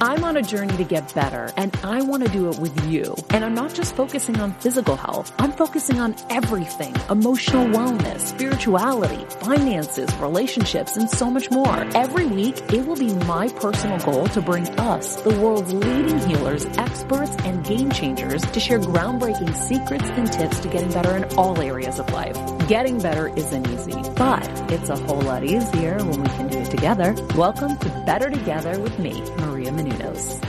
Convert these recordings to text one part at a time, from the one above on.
I'm on a journey to get better and I want to do it with you. And I'm not just focusing on physical health. I'm focusing on everything. Emotional wellness, spirituality, finances, relationships, and so much more. Every week, it will be my personal goal to bring us, the world's leading healers, experts, and game changers to share groundbreaking secrets and tips to getting better in all areas of life. Getting better isn't easy, but it's a whole lot easier when we can do it together. Welcome to Better Together with me, Maria Menounos.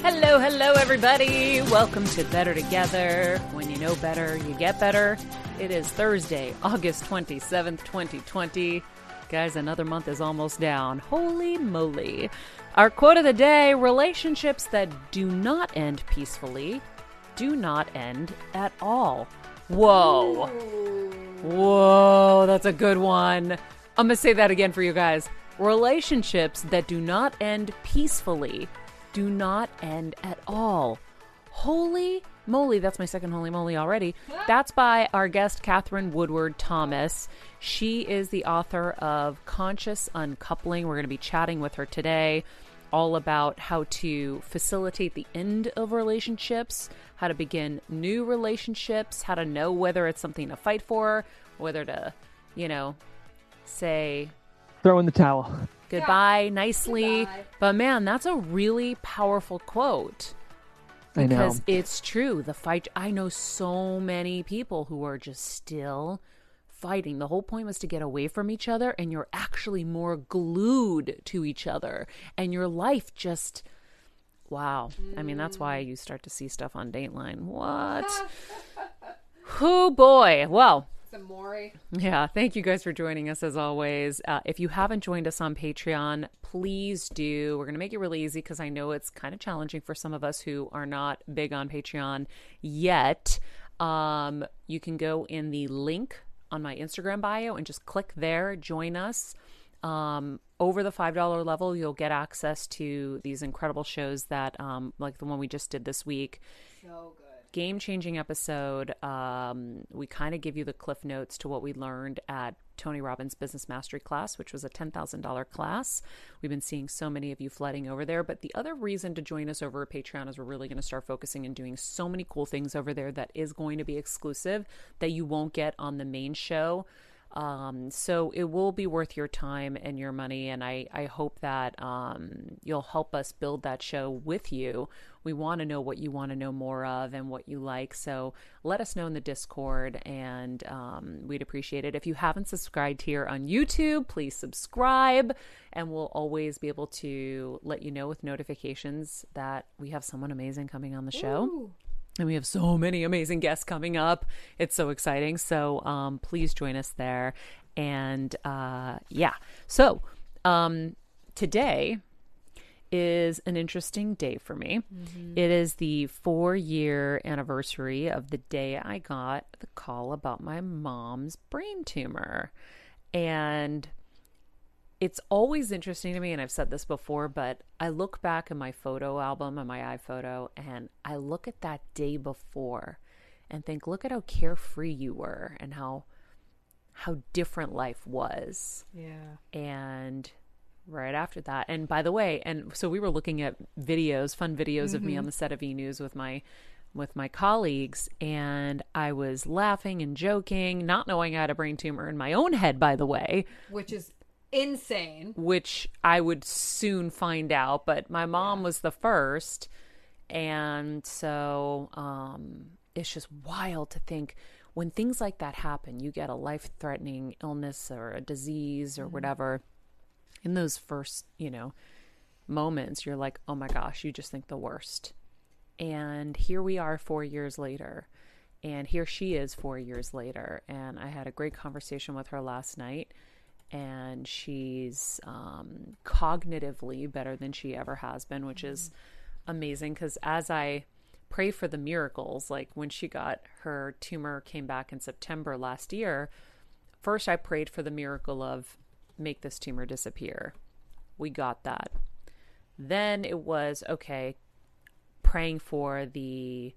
Hello, hello, everybody. Welcome to Better Together. When you know better, you get better. It is Thursday, August 27th, 2020. Guys, another month is almost down. Holy moly. Our quote of the day relationships that do not end peacefully do not end at all. Whoa. Whoa, that's a good one. I'm going to say that again for you guys. Relationships that do not end peacefully do not end at all. Holy moly, that's my second holy moly already. That's by our guest, Katherine Woodward Thomas. She is the author of Conscious Uncoupling. We're going to be chatting with her today all about how to facilitate the end of relationships, how to begin new relationships, how to know whether it's something to fight for, whether to, you know, say Throw in the towel. goodbye nicely. Goodbye. But man, that's a really powerful quote. I know. Because it's true. The fight I know so many people who are just still fighting. The whole point was to get away from each other and you're actually more glued to each other and your life just wow. I mean, that's why you start to see stuff on Dateline. What? Oh boy. Well, yeah, thank you guys for joining us as always. Uh, if you haven't joined us on Patreon, please do. We're going to make it really easy because I know it's kind of challenging for some of us who are not big on Patreon yet. Um, you can go in the link on my Instagram bio and just click there, join us. Um, over the $5 level, you'll get access to these incredible shows that, um, like the one we just did this week game changing episode. Um, we kind of give you the cliff notes to what we learned at Tony Robbins Business Mastery class, which was a $10,000 class. We've been seeing so many of you flooding over there. But the other reason to join us over at Patreon is we're really going to start focusing and doing so many cool things over there that is going to be exclusive that you won't get on the main show. Um, so it will be worth your time and your money. And I, I hope that um, you'll help us build that show with you. We want to know what you want to know more of and what you like. So let us know in the Discord, and um, we'd appreciate it. If you haven't subscribed here on YouTube, please subscribe, and we'll always be able to let you know with notifications that we have someone amazing coming on the show. Ooh. And we have so many amazing guests coming up. It's so exciting. So um, please join us there. And uh, yeah, so um, today is an interesting day for me. Mm-hmm. It is the four year anniversary of the day I got the call about my mom's brain tumor. And it's always interesting to me, and I've said this before, but I look back in my photo album and my iPhoto, and I look at that day before and think, look at how carefree you were and how how different life was. Yeah. And right after that, and by the way, and so we were looking at videos, fun videos of me on the set of E News with my with my colleagues and I was laughing and joking, not knowing I had a brain tumor in my own head, by the way Which is insane. which I would soon find out, but my mom was the first. And so um, it's just wild to think when things like that happen, you get a life threatening illness or a disease or whatever. In those first, you know, moments, you're like, oh my gosh, you just think the worst. And here we are four years later. And here she is four years later. And I had a great conversation with her last night and she's um, cognitively better than she ever has been, which is amazing. Because as I pray for the miracles, like when she got her tumor came back in September last year, first I prayed for the miracle of make this tumor disappear. We got that. Then it was okay, praying for the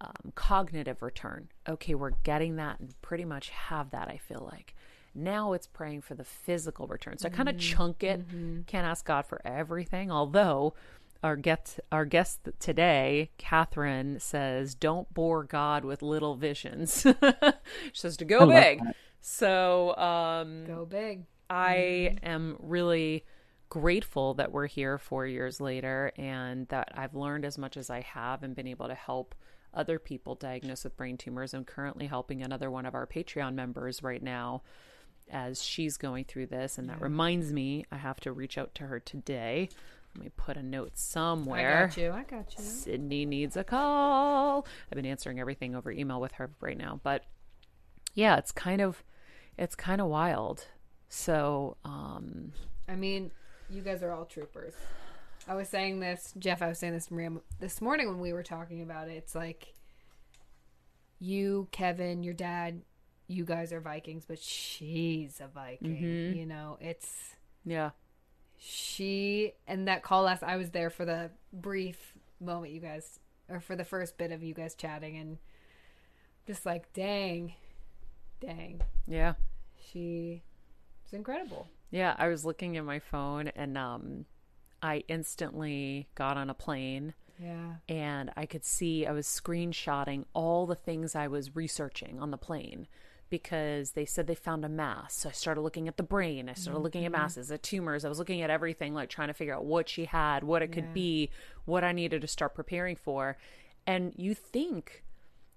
um, cognitive return. Okay, we're getting that and pretty much have that, I feel like. Now it's praying for the physical return. So I kind of chunk it. Can't ask God for everything. Although our guest, our guest today, Katherine, says, "Don't bore God with little visions." she says to go love big. So um, Go big. I mm-hmm. am really grateful that we're here four years later and that I've learned as much as I have and been able to help other people diagnosed with brain tumors. I'm currently helping another one of our Patreon members right now as she's going through this. And that reminds me, I have to reach out to her today. Let me put a note somewhere. I got you. I got you. Sydney needs a call. I've been answering everything over email with her right now, but yeah, it's kind of it's kind of wild. So, um I mean, you guys are all troopers. I was saying this, Jeff. I was saying this Maria this morning when we were talking about it. It's like you, Kevin, your dad, you guys are Vikings, but she's a Viking. You know, it's yeah. she and that call last. I was there for the brief moment you guys, or for the first bit of you guys chatting, and just like, dang, dang, Yeah. she was incredible. Yeah, I was looking at my phone and um I instantly got on a plane Yeah. and I could see I was screenshotting all the things I was researching on the plane because they said they found a mass. So I started looking at the brain. I started looking at masses, at tumors. I was looking at everything, like trying to figure out what she had, what it could be, what I needed to start preparing for. And you think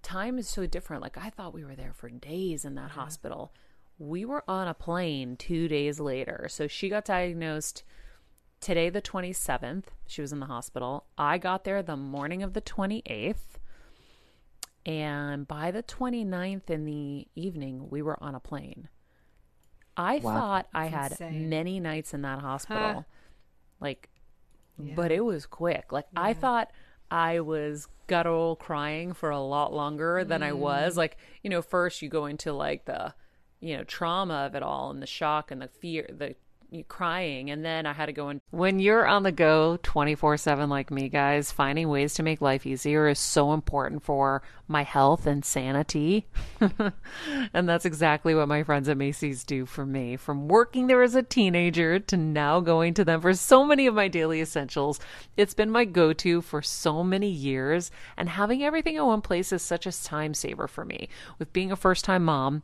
time is so different. Like I thought we were there for days in that hospital. We were on a plane two days later. So she got diagnosed today the 27th she was in the hospital i got there the morning of the 28th and by the 29th in the evening we were on a plane i Wow. thought i had insane. many nights in that hospital Huh. like but it was quick like i thought i was guttural crying for a lot longer than i Mm. was like you know first you go into like the you know trauma of it all and the shock and the fear the crying. And then i had to go in when you're on the go 24/7 like me guys finding ways to make life easier is so important for my health and sanity. And that's exactly what my friends at Macy's do for me. From working there as a teenager to now going to them for so many of my daily essentials it's been my go-to for so many years. And having everything in one place is such a time saver for me. With being a first time mom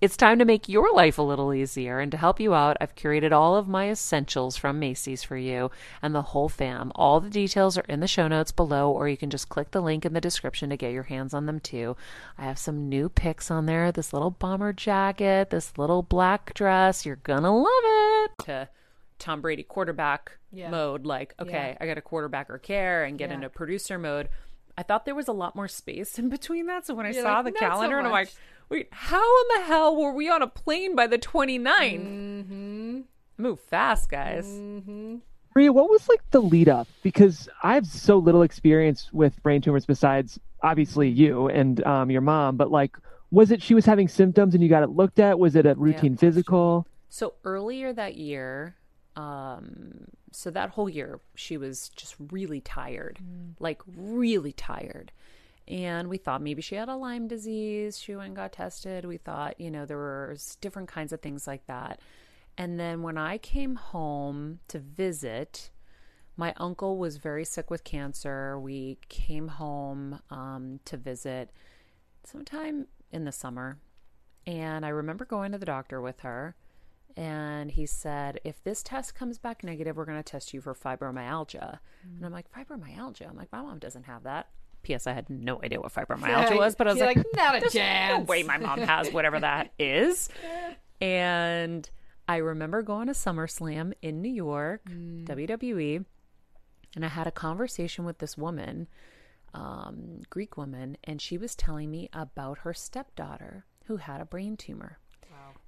it's time to make your life a little easier. And to help you out, I've curated all of my essentials from Macy's for you and the whole fam. All the details are in the show notes below, or you can just click the link in the description to get your hands on them too. I have some new picks on there this little bomber jacket, this little black dress. You're gonna love it. To Tom Brady quarterback Yeah. mode, like, okay, I got a quarterbacker care and get Yeah. into producer mode. I thought there was a lot more space in between that. So when I You're saw like, the "Not so calendar and I'm like, much." Wait, how in the hell were we on a plane by the 29th? Mm-hmm. Move fast, guys. Maria, what was like the lead up? Because I have so little experience with brain tumors besides obviously you and um, your mom, but like, was it she was having symptoms and you got it looked at? Was it a routine physical? So earlier that year, um, so that whole year, she was just really tired, like really tired. And we thought maybe she had a Lyme disease. She went and got tested. We thought, you know, there were different kinds of things like that. And then when I came home to visit, my uncle was very sick with cancer. We came home um, to visit sometime in the summer. And I remember going to the doctor with her. And he said, if this test comes back negative, we're going to test you for fibromyalgia. And I'm like, fibromyalgia? I'm like, my mom doesn't have that. P.S. I had no idea what fibromyalgia was, but I was like, like, not a "There's chance." No way my mom has whatever that is. And I remember going to SummerSlam in New York, WWE, and I had a conversation with this woman, um, Greek woman, and she was telling me about her stepdaughter who had a brain tumor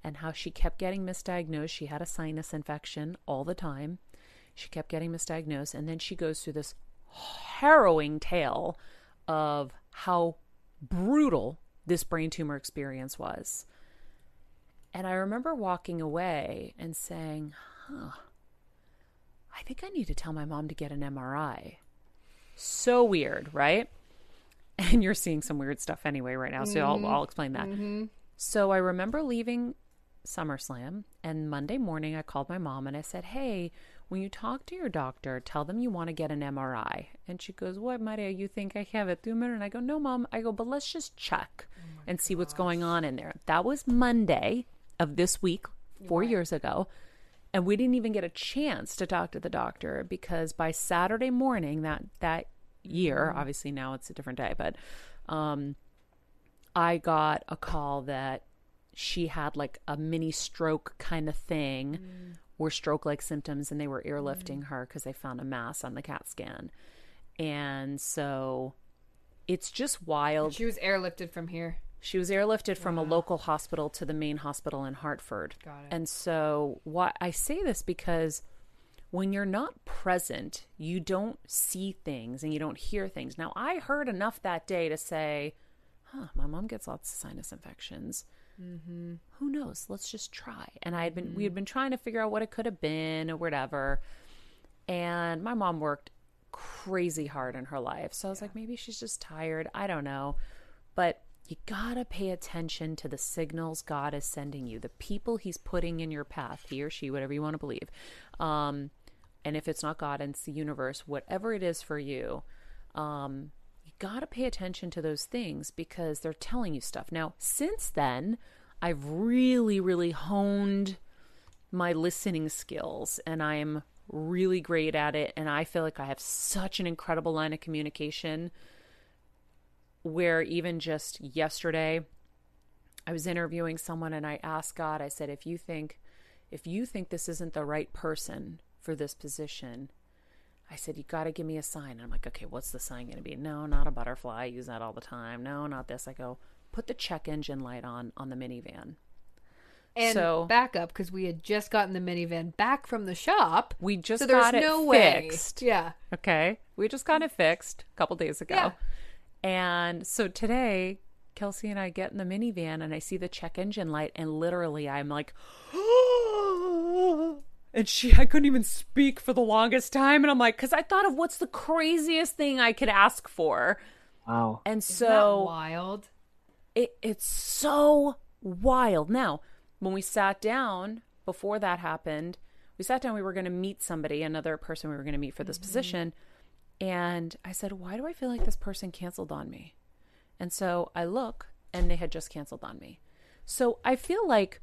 and how she kept getting misdiagnosed. She had a sinus infection all the time. She kept getting misdiagnosed. And then she goes through this harrowing tale of how brutal this brain tumor experience was. And I remember walking away and saying, huh, I think I need to tell my mom to get an MRI. So weird, right? And you're seeing some weird stuff anyway right now, so I'll, mm-hmm. I'll explain that. Mm-hmm. So I remember leaving SummerSlam, and Monday morning I called my mom and I said, Hey, when you talk to your doctor, tell them you want to get an MRI. And she goes, What, Maria, you think I have a tumor? And I go, No, mom. I go, But let's just check and see what's going on in there. That was Monday of this week, four years ago. And we didn't even get a chance to talk to the doctor because by Saturday morning that that year, obviously now it's a different day, but um, I got a call that she had like a mini stroke kind of thing or stroke like symptoms and they were airlifting mm. her because they found a mass on the CAT scan. And so it's just wild. She was airlifted from here. She was airlifted from a local hospital to the main hospital in Hartford. Got it. And so, why I say this because when you're not present, you don't see things and you don't hear things. Now, I heard enough that day to say, "Huh, my mom gets lots of sinus infections. Mm-hmm. Who knows? Let's just try." And I had been, we had been trying to figure out what it could have been or whatever. And my mom worked crazy hard in her life, so I was like, maybe she's just tired. I don't know, but you gotta pay attention to the signals God is sending you, the people He's putting in your path, he or she, whatever you want to believe. Um, and if it's not God and it's the universe, whatever it is for you, um, you gotta pay attention to those things because they're telling you stuff. Now, since then, I've really, really honed my listening skills and I'm really great at it. And I feel like I have such an incredible line of communication where even just yesterday I was interviewing someone and I asked God, I said, if you think if you think this isn't the right person for this position, I said, you got to give me a sign. And I'm like, okay, what's the sign going to be? No, not a butterfly. I use that all the time. No, not this. I go, put the check engine light on on the minivan. And So- back up because we had just gotten the minivan back from the shop. We just so there's got it no way. Yeah. Okay. We just got it fixed a couple days ago. Yeah. And so today, Kelsey and I get in the minivan and I see the check engine light, and literally I'm like, and she, I couldn't even speak for the longest time. And I'm like, because I thought of what's the craziest thing I could ask for. Wow. And Isn't that so wild. it, it's so wild. Now, when we sat down before that happened, we sat down, we were going to meet somebody, another person we were going to meet for this mm-hmm. position. And I said, Why do I feel like this person canceled on me? And so I look and they had just canceled on me. So I feel like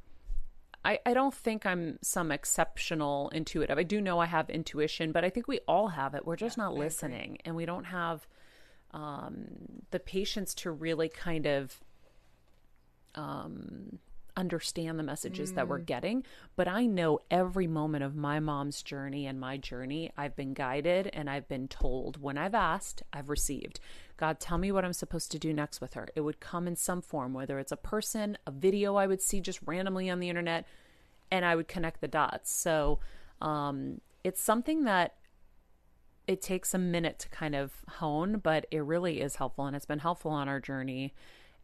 I, I don't think I'm some exceptional intuitive. I do know I have intuition, but I think we all have it. We're just not listening and we don't have um, the patience to really kind of um, understand the messages that we're getting. But I know every moment of my mom's journey and my journey, I've been guided and I've been told. When I've asked, I've received. God, tell me what I'm supposed to do next with her. It would come in some form, whether it's a person, a video I would see just randomly on the internet, and I would connect the dots. So um, it's something that it takes a minute to kind of hone, but it really is helpful, and it's been helpful on our journey.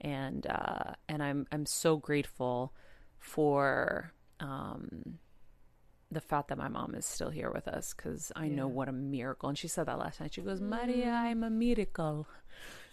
And uh, and I'm I'm so grateful for um, the fact that my mom is still here with us because I know what a miracle. And she said that last night. She goes, Maria, I'm a miracle.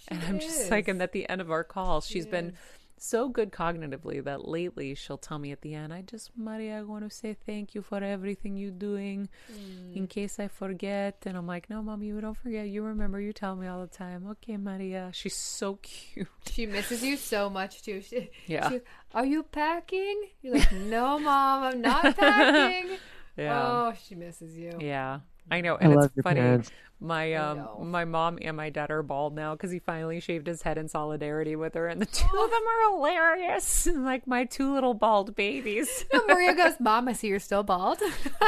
and I'm just like, and at the end of our call, she's been so good cognitively that lately she'll tell me at the end, I just, Maria, I want to say thank you for everything you're doing mm. in case I forget. And I'm like, no, mommy, you don't forget. You remember. You tell me all the time. Okay, Maria. She's so cute. She misses you so much too. She, Yeah. she- Are you packing? You're like, no, mom, I'm not packing. Yeah. Oh, she misses you. Yeah, I know, I and love it's your funny. parents. My um, my mom and my dad are bald now because he finally shaved his head in solidarity with her, and the two of them are hilarious, like my two little bald babies. Maria goes, Mom, I see you're still bald.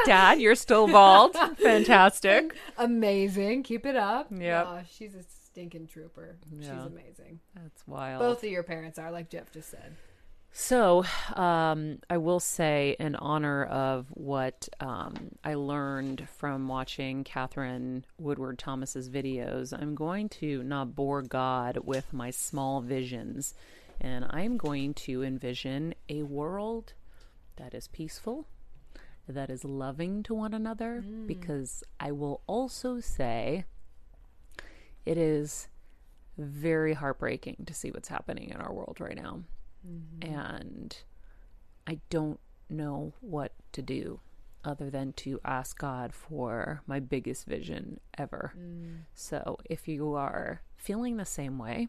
dad, you're still bald. Fantastic. Amazing. Keep it up. Yeah, Oh, she's a stinking trooper. She's amazing. That's wild. Both of your parents are, like Jeff just said. So, um, I will say, in honor of what um, I learned from watching Katherine Woodward Thomas's videos, I'm going to not bore God with my small visions, and I'm going to envision a world that is peaceful, that is loving to one another, because I will also say it is very heartbreaking to see what's happening in our world right now Mm-hmm. and I don't know what to do other than to ask God for my biggest vision ever. Mm. So if you are feeling the same way,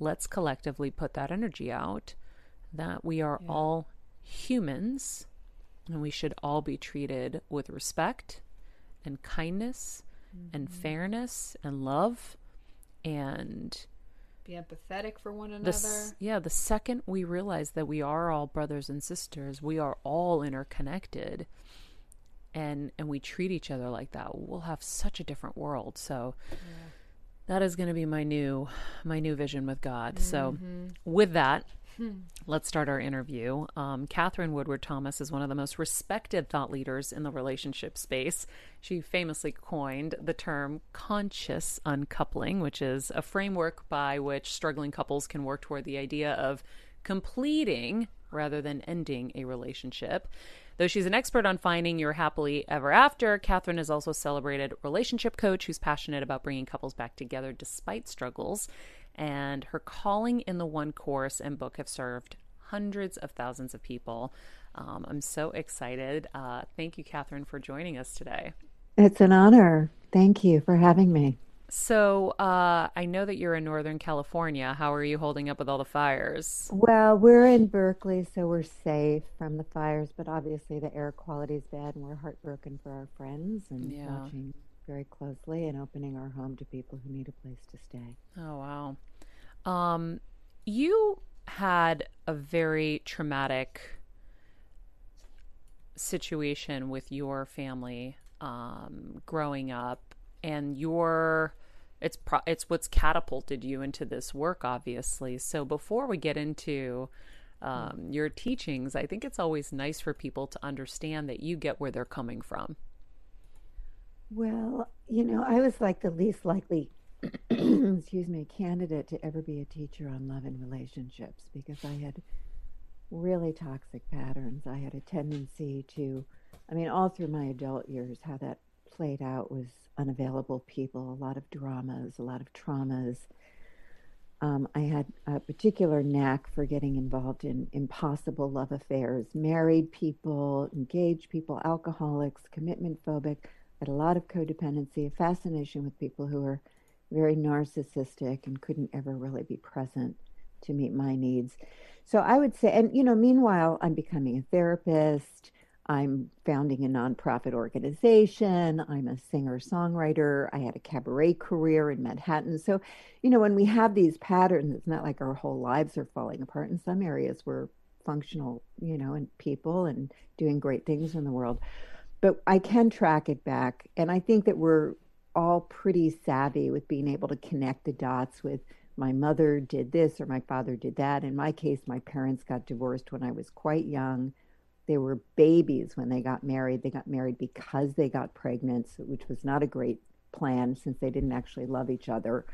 let's collectively put that energy out that we are all humans and we should all be treated with respect and kindness and mm-hmm. fairness and love and Be empathetic for one another. s- yeah the second we realize that we are all brothers and sisters we are all interconnected. And and we treat each other like that. We'll have such a different world. So that is going to be my new my new vision with god. So mm-hmm. with that Let's start our interview. Um, Katherine Woodward Thomas is one of the most respected thought leaders in the relationship space. She famously coined the term conscious uncoupling, which is a framework by which struggling couples can work toward the idea of completing rather than ending a relationship. Though she's an expert on finding your happily ever after, Katherine is also a celebrated relationship coach who's passionate about bringing couples back together despite struggles. And her calling in the One course and book have served hundreds of thousands of people. Um, I'm so excited. Uh, thank you, Katherine, for joining us today. It's an honor. Thank you for having me. So, uh, I know that you're in Northern California. How are you holding up with all the fires? Well, we're in Berkeley, so we're safe from the fires, but obviously the air quality is bad, and we're heartbroken for our friends and Yeah. watching very closely and opening our home to people who need a place to stay. Oh, wow. Um, you had a very traumatic situation with your family um, growing up, and your it's pro- it's what's catapulted you into this work, obviously. So before we get into um, your teachings, I think it's always nice for people to understand that you get where they're coming from. Well, you know, I was like the least likely, excuse me, candidate to ever be a teacher on love and relationships because I had really toxic patterns. I had a tendency to, I mean, all through my adult years, how that played out was unavailable people, a lot of dramas, a lot of traumas. Um, I had a particular knack for getting involved in impossible love affairs, married people, engaged people, alcoholics, commitment phobic. A lot of codependency, a fascination with people who are very narcissistic and couldn't ever really be present to meet my needs. So I would say, and you know, meanwhile, I'm becoming a therapist. I'm founding a nonprofit organization. I'm a singer songwriter. I had a cabaret career in Manhattan. So, you know, when we have these patterns, it's not like our whole lives are falling apart. In some areas, we're functional, you know, and people and doing great things in the world. But I can track it back. And I think that we're all pretty savvy with being able to connect the dots with my mother did this or my father did that. In my case, my parents got divorced when I was quite young. They were babies when they got married. They got married because they got pregnant, which was not a great plan since they didn't actually love each other.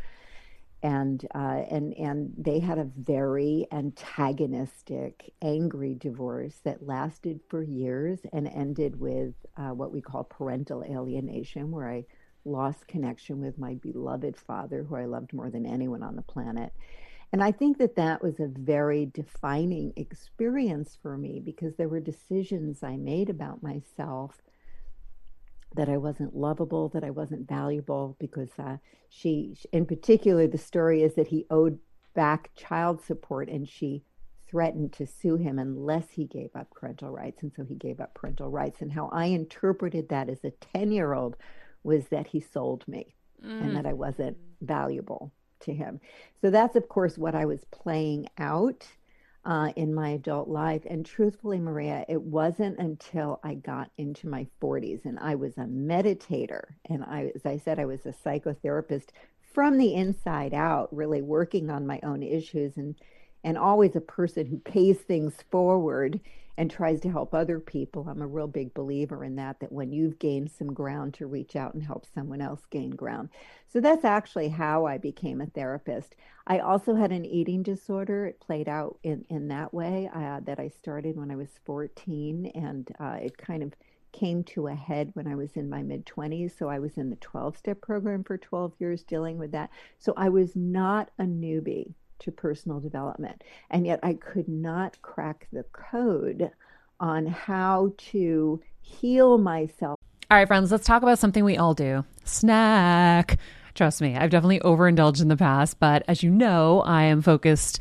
And uh, and and they had a very antagonistic, angry divorce that lasted for years and ended with uh, what we call parental alienation, where I lost connection with my beloved father, who I loved more than anyone on the planet. And I think that that was a very defining experience for me because there were decisions I made about myself that I wasn't lovable, that I wasn't valuable, because uh, she, in particular, the story is that he owed back child support and she threatened to sue him unless he gave up parental rights. And so he gave up parental rights. And how I interpreted that as a 10 year old was that he sold me mm. and that I wasn't valuable to him. So that's, of course, what I was playing out uh, in my adult life. And truthfully, Maria, it wasn't until I got into my 40s and I was a meditator. And I, as I said, I was a psychotherapist from the inside out, really working on my own issues and and always a person who pays things forward and tries to help other people. I'm a real big believer in that, that when you've gained some ground to reach out and help someone else gain ground. So that's actually how I became a therapist. I also had an eating disorder. It played out in, in that way uh, that I started when I was 14, and uh, it kind of came to a head when I was in my mid 20s. So I was in the 12 step program for 12 years dealing with that. So I was not a newbie to personal development. And yet I could not crack the code on how to heal myself. All right, friends, let's talk about something we all do snack. Trust me, I've definitely overindulged in the past, but as you know, I am focused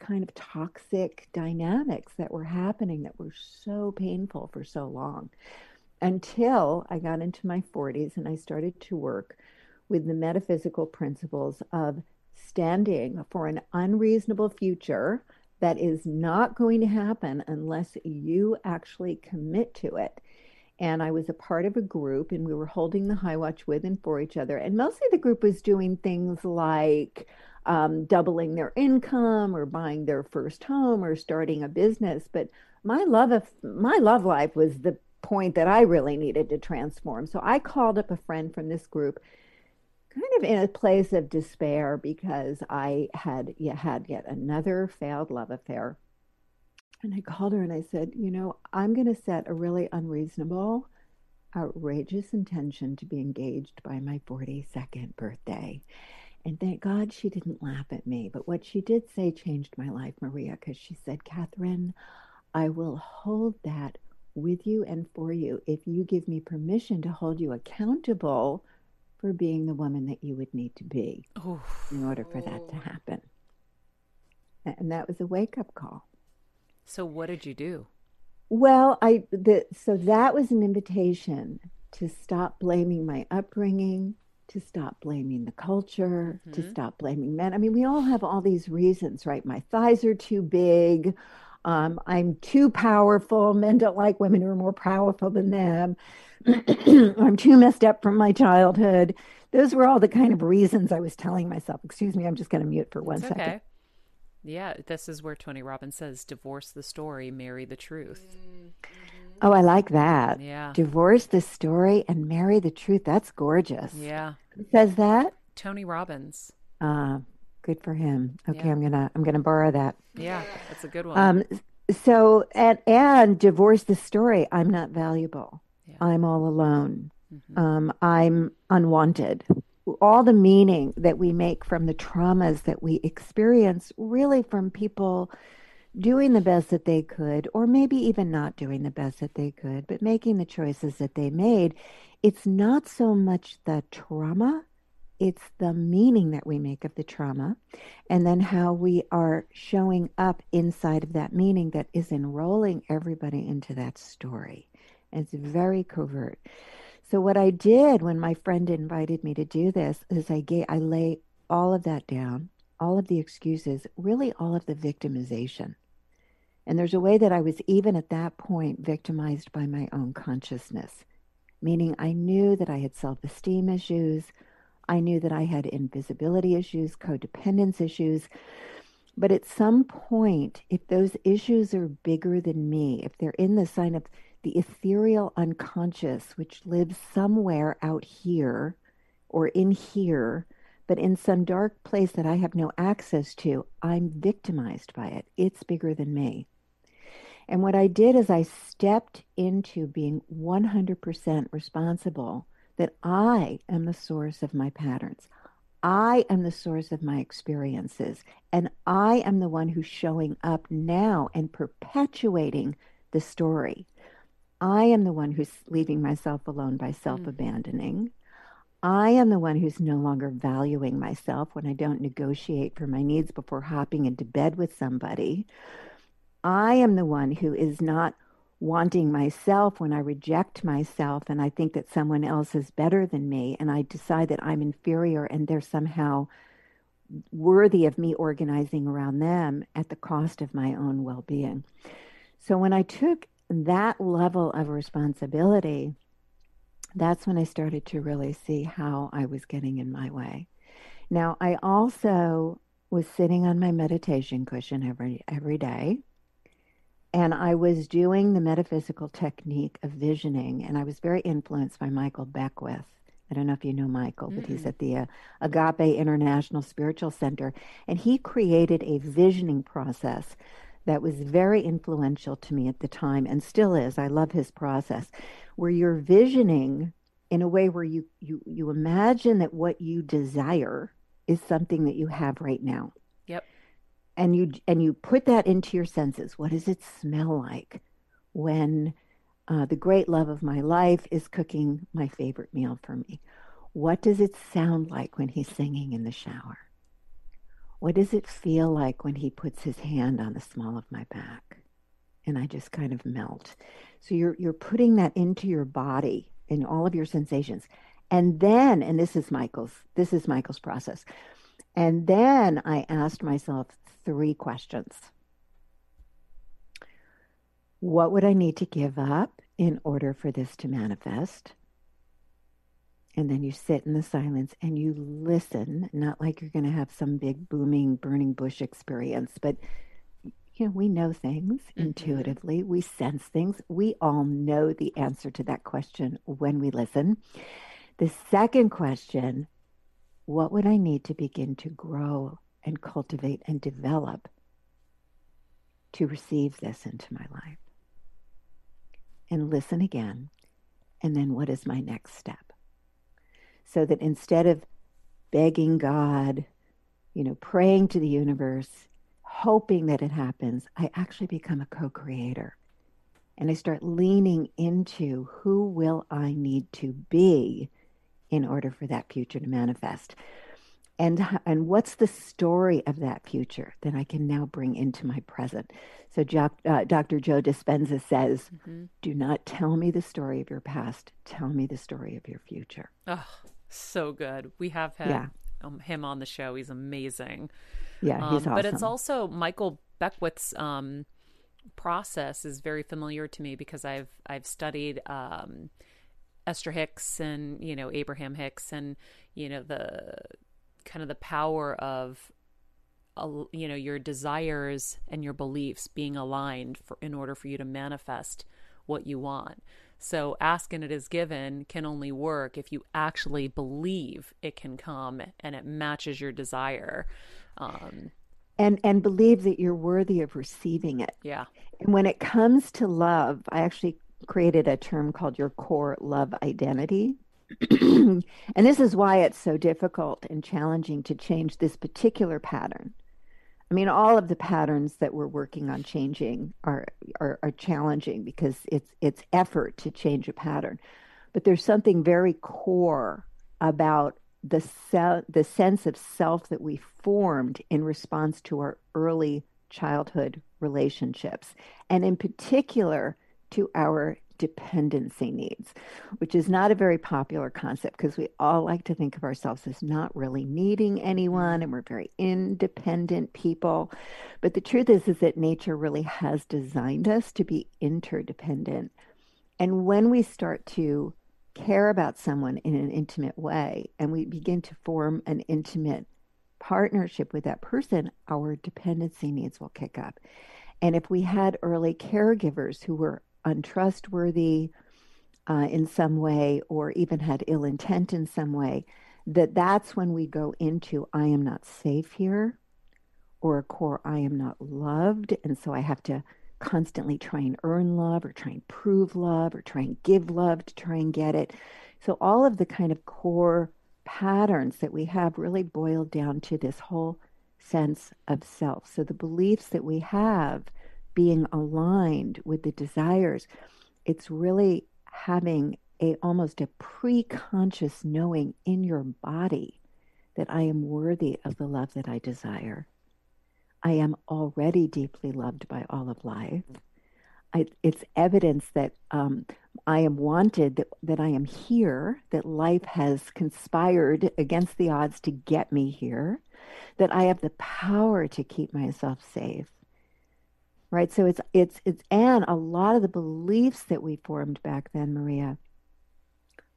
kind of toxic dynamics that were happening that were so painful for so long until I got into my 40s and I started to work with the metaphysical principles of standing for an unreasonable future that is not going to happen unless you actually commit to it. And I was a part of a group and we were holding the high watch with and for each other. And mostly the group was doing things like um, doubling their income or buying their first home or starting a business. But my love of my love life was the point that I really needed to transform. So I called up a friend from this group, kind of in a place of despair because I had had yet another failed love affair. And I called her and I said, you know, I'm going to set a really unreasonable, outrageous intention to be engaged by my 42nd birthday. And thank God she didn't laugh at me. But what she did say changed my life, Maria, because she said, Katherine, I will hold that with you and for you if you give me permission to hold you accountable for being the woman that you would need to be in order for that to oh. happen. And that was a wake up call. So, what did you do? Well, I the so that was an invitation to stop blaming my upbringing, to stop blaming the culture, to Mhm. stop blaming men. I mean, we all have all these reasons, right? My thighs are too big. Um, I'm too powerful. Men don't like women who are more powerful than them. I'm too messed up from my childhood. Those were all the kind of reasons I was telling myself. Excuse me, I'm just going to mute for one It's second. okay. Yeah, this is where Tony Robbins says, "Divorce the story, marry the truth." Oh, I like that. Yeah, Divorce the story and marry the truth. That's gorgeous. yeah. Who says that? Tony Robbins. Uh, good for him. Okay, Yeah. I'm gonna I'm gonna borrow that. Yeah, that's a good one. Um, so and and divorce the story. I'm not valuable. Yeah. I'm all alone. Mhm. Um, I'm unwanted. All the meaning that we make from the traumas that we experience, really from people doing the best that they could, or maybe even not doing the best that they could, but making the choices that they made. It's not so much the trauma, it's the meaning that we make of the trauma, and then how we are showing up inside of that meaning that is enrolling everybody into that story. And it's very covert. So what I did when my friend invited me to do this is I gave I lay all of that down, all of the excuses, really all of the victimization. And there's a way that I was even at that point victimized by my own consciousness, meaning I knew that I had self-esteem issues, I knew that I had invisibility issues, codependence issues. But at some point, if those issues are bigger than me, if they're in the sign of the ethereal unconscious, which lives somewhere out here or in here, but in some dark place that I have no access to, I'm victimized by it. It's bigger than me. And what I did is I stepped into being 100% responsible that I am the source of my patterns. I am the source of my experiences. And I am the one who's showing up now and perpetuating the story. I am the one who's leaving myself alone by mm. self abandoning. I am the one who's no longer valuing myself when I don't negotiate for my needs before hopping into bed with somebody. I am the one who is not wanting myself when I reject myself and I think that someone else is better than me and I decide that I'm inferior and they're somehow worthy of me organizing around them at the cost of my own well being. So when I took that level of responsibility, that's when I started to really see how I was getting in my way. Now, I also was sitting on my meditation cushion every every day and I was doing the metaphysical technique of visioning and I was very influenced by Michael Beckwith. I don't know if you know Michael, but he's Mm-mm. at the uh, Agape International Spiritual Center and he created a visioning process that was very influential to me at the time and still is. I love his process where you're visioning in a way where you you you imagine that what you desire is something that you have right now Yep. and you and you put that into your senses what does it smell like when uh, the great love of my life is cooking my favorite meal for me what does it sound like when he's singing in the shower what does it feel like when he puts his hand on the small of my back and i just kind of melt so you're you're putting that into your body and all of your sensations and then and this is michael's this is michael's process and then I asked myself three questions. What would I need to give up in order for this to manifest? And then you sit in the silence and you listen, not like you're going to have some big booming burning bush experience, but you know, we know things Mhm. intuitively. We sense things. We all know the answer to that question when we listen. The second question what would I need to begin to grow and cultivate and develop to receive this into my life? And listen again. And then what is my next step? So that instead of begging God, you know, praying to the universe, hoping that it happens, I actually become a co creator. And I start leaning into who will I need to be in order for that future to manifest. and and what's the story of that future that I can now bring into my present. So uh, Dr. Joe Dispenza says, mm-hmm. "Do not tell me the story of your past. Tell me the story of your future." Oh, so good. We have had yeah. um, him on the show. He's amazing. Yeah, he's um, awesome. But it's also Michael Beckwith's um, process is very familiar to me because I've I've studied um, Esther Hicks and you know Abraham Hicks and you know the kind of the power of you know your desires and your beliefs being aligned for, in order for you to manifest what you want. So ask and it is given can only work if you actually believe it can come and it matches your desire. Um, and and believe that you're worthy of receiving it. Yeah. And when it comes to love, I actually created a term called your core love identity. and this is why it's so difficult and challenging to change this particular pattern. I mean, all of the patterns that we're working on changing are, are, are challenging because it's it's effort to change a pattern. But there's something very core about the se- the sense of self that we formed in response to our early childhood relationships, and in particular to our dependency needs, which is not a very popular concept because we all like to think of ourselves as not really needing mm-hmm. anyone and we're very independent people. But the truth is is that nature really has designed us to be interdependent. And when we start to care about someone in an intimate way and we begin to form an intimate partnership with that person, our dependency needs will kick up. And if we had early caregivers who were untrustworthy uh, in some way or even had ill intent in some way, that that's when we go into I am not safe here or a core I am not loved. And so I have to constantly try and earn love or try and prove love or try and give love to try and get it. So all of the kind of core patterns that we have really boil down to this whole sense of self. So the beliefs that we have being aligned with the desires, it's really having a almost a pre-conscious knowing in your body that I am worthy of the love that I desire. I am already deeply loved by all of life. I, it's evidence that um, I am wanted, that, that I am here, that life has conspired against the odds to get me here, that I have the power to keep myself safe, right? So it's it's it's and a lot of the beliefs that we formed back then maria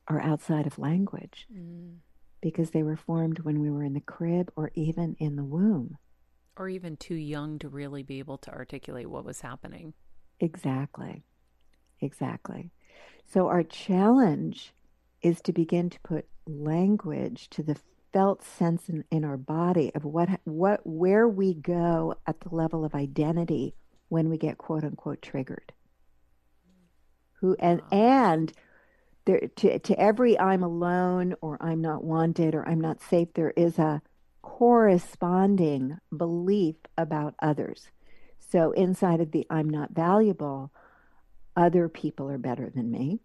are outside of language mm. because they were formed when we were in the crib or even in the womb. Or even too young to really be able to articulate what was happening. Exactly. Exactly. So our challenge is to begin to put language to the felt sense in, in our body of what what where we go at the level of identity when we get quote unquote triggered. Who and and there to to every I'm alone or I'm not wanted or I'm not safe, there is a corresponding belief about others. So inside of the I'm not valuable, other people are better than me.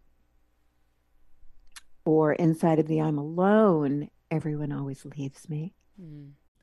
Or inside of the I'm alone, everyone always leaves me. Mm.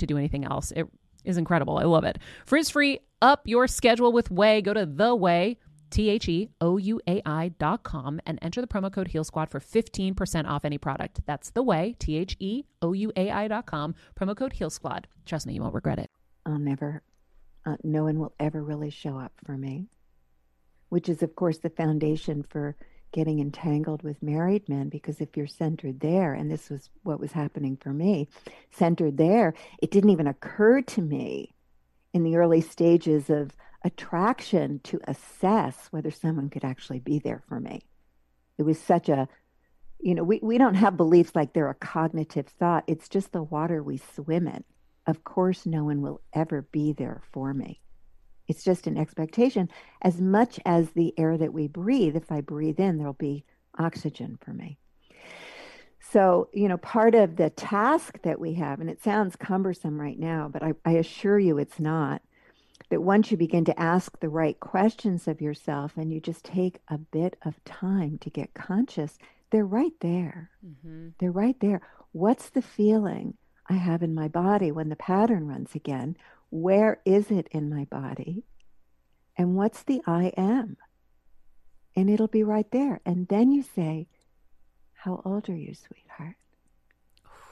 to do anything else. It is incredible. I love it. Frizz free, up your schedule with Ouai. Go to the Ouai. T H E O U A I dot com and enter the promo code Heal Squad for 15% off any product. That's the Ouai, T H E O U A I dot com, promo code Heal Squad. Trust me, you won't regret it. I'll never uh, no one will ever really show up for me, which is, of course, the foundation for getting entangled with married men because if you're centered there, and this was what was happening for me, centered there, it didn't even occur to me in the early stages of attraction to assess whether someone could actually be there for me. It was such a, you know, we, we don't have beliefs like they're a cognitive thought. It's just the water we swim in. Of course, no one will ever be there for me. It's just an expectation. As much as the air that we breathe, if I breathe in, there'll be oxygen for me. So, you know, part of the task that we have, and it sounds cumbersome right now, but I, I assure you it's not, that once you begin to ask the right questions of yourself and you just take a bit of time to get conscious, they're right there. Mm-hmm. They're right there. What's the feeling I have in my body when the pattern runs again? Where is it in my body? And what's the I am? And it'll be right there. And then you say, How old are you, sweetheart?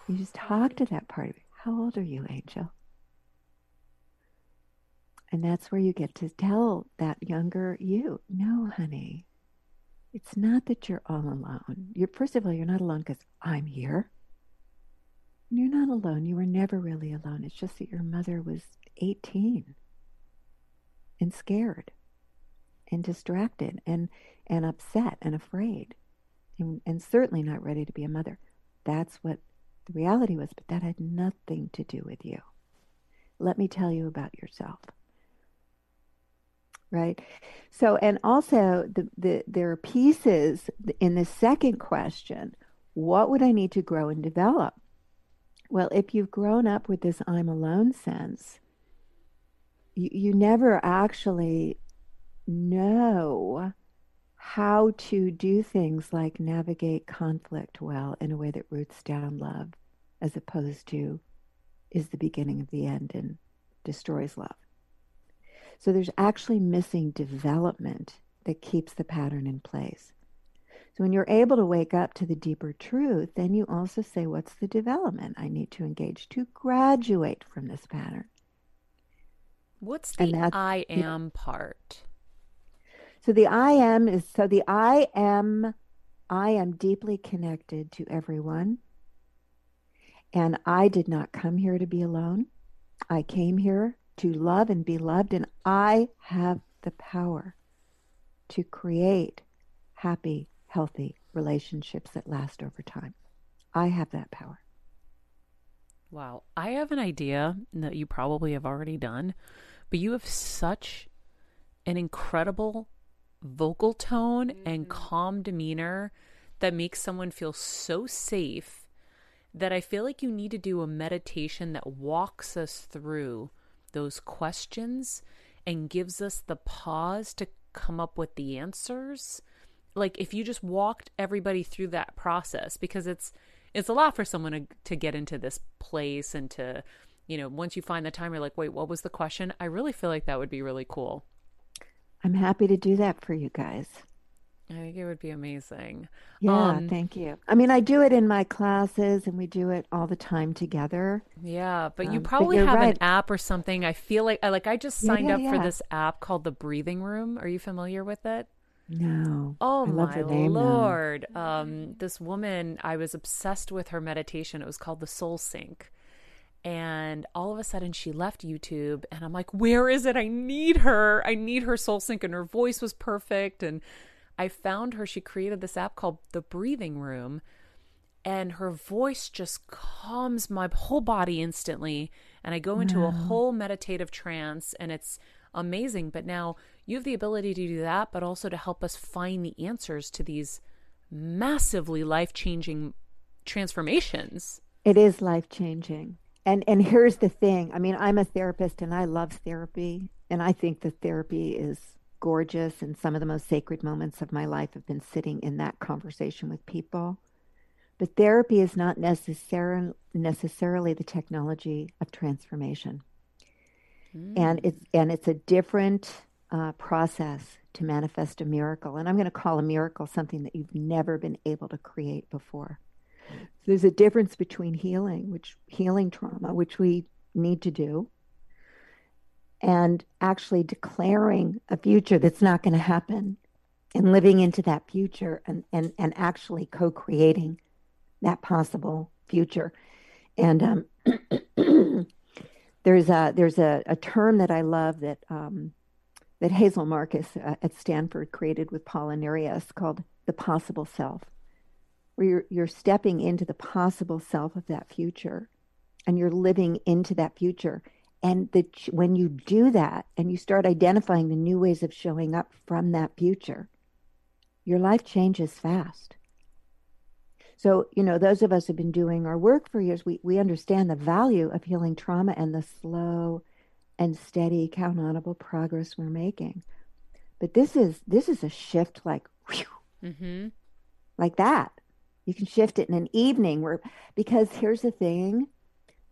You just talk to that part of it. How old are you, angel? And that's where you get to tell that younger you, no, honey, it's not that you're all alone. You're first of all, you're not alone because I'm here. You're not alone. You were never really alone. It's just that your mother was 18 and scared and distracted and, and upset and afraid and, and certainly not ready to be a mother. That's what the reality was, but that had nothing to do with you. Let me tell you about yourself. Right. So, and also the, the, there are pieces in the second question. What would I need to grow and develop? Well, if you've grown up with this I'm alone sense, you, you never actually know how to do things like navigate conflict well in a way that roots down love as opposed to is the beginning of the end and destroys love. So there's actually missing development that keeps the pattern in place. So when you're able to wake up to the deeper truth, then you also say, what's the development I need to engage to graduate from this pattern? What's the I am part? So the I am is so the I am I am deeply connected to everyone. And I did not come here to be alone. I came here to love and be loved and I have the power to create happy, healthy relationships that last over time. I have that power. Wow. I have an idea that you probably have already done, but you have such an incredible vocal tone mm-hmm. and calm demeanor that makes someone feel so safe that I feel like you need to do a meditation that walks us through those questions and gives us the pause to come up with the answers. Like if you just walked everybody through that process because it's it's a lot for someone to, to get into this place and to you know, once you find the time, you're like, wait, what was the question? I really feel like that would be really cool. I'm happy to do that for you guys. I think it would be amazing. Yeah, um, thank you. I mean, I do it in my classes and we do it all the time together. Yeah, but um, you probably but have right. an app or something. I feel like I like I just signed yeah, yeah, up yeah. for this app called the Breathing Room. Are you familiar with it? No. Oh my lord. Um this woman, I was obsessed with her meditation. It was called the Soul Sync and all of a sudden she left YouTube and I'm like, where is it? I need her. I need her soul sync and her voice was perfect. And I found her. She created this app called The Breathing Room and her voice just calms my whole body instantly. And I go into wow. a whole meditative trance and it's amazing. But now you have the ability to do that, but also to help us find the answers to these massively life changing transformations. It is life changing and and here's the thing. I mean i'm a therapist and i love therapy. And i think that therapy is gorgeous. And some of the most sacred moments of my life have been sitting in that conversation with people. But therapy is not necessarily necessarily the technology of transformation. Mm. and it's and it's a different uh, process to manifest a miracle. And i'm going to call a miracle something that you've never been able to create before there's a difference between healing, which healing trauma, which we need to do, and actually declaring a future that's not going to happen and living into that future and, and, and actually co creating that possible future. And um, there's a there's a, a term that I love that um, that Hazel Markus uh, at Stanford created with Paul Nurius called the possible self, where you're you're stepping into the possible self of that future, and you're living into that future. And the, when you do that and you start identifying the new ways of showing up from that future, your life changes fast. So, you know, those of us who've been doing our work for years, we, we understand the value of healing trauma and the slow and steady countable progress we're making. But this is this is a shift like whew, mm-hmm. like that. You can shift it in an evening where because here's the thing,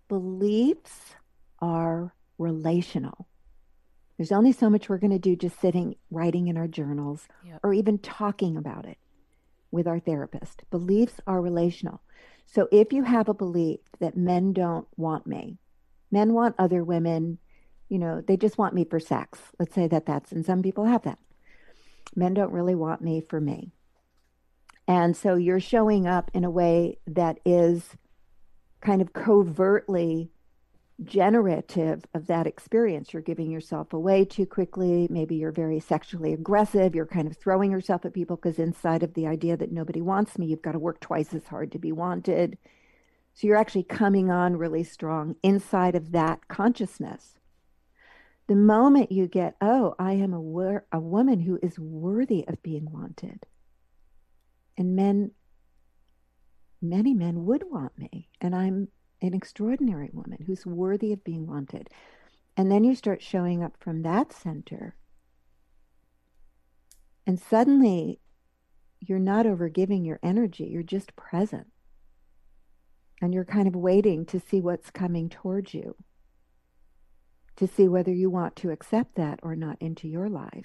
beliefs are relational. There's only so much we're going to do just sitting writing in our journals yep. or even talking about it with our therapist. Beliefs are relational. So if you have a belief that men don't want me, men want other women, you know, they just want me for sex. Let's say that that's, and some people have that. Men don't really want me for me. And so you're showing up in a way that is kind of covertly generative of that experience. You're giving yourself away too quickly. Maybe you're very sexually aggressive. You're kind of throwing yourself at people because inside of the idea that nobody wants me, you've got to work twice as hard to be wanted. So you're actually coming on really strong inside of that consciousness. The moment you get, oh, I am a, a woman who is worthy of being wanted. And men, many men would want me. And I'm an extraordinary woman who's worthy of being wanted. And then you start showing up from that center. And suddenly you're not overgiving your energy, you're just present. And you're kind of waiting to see what's coming towards you, to see whether you want to accept that or not into your life.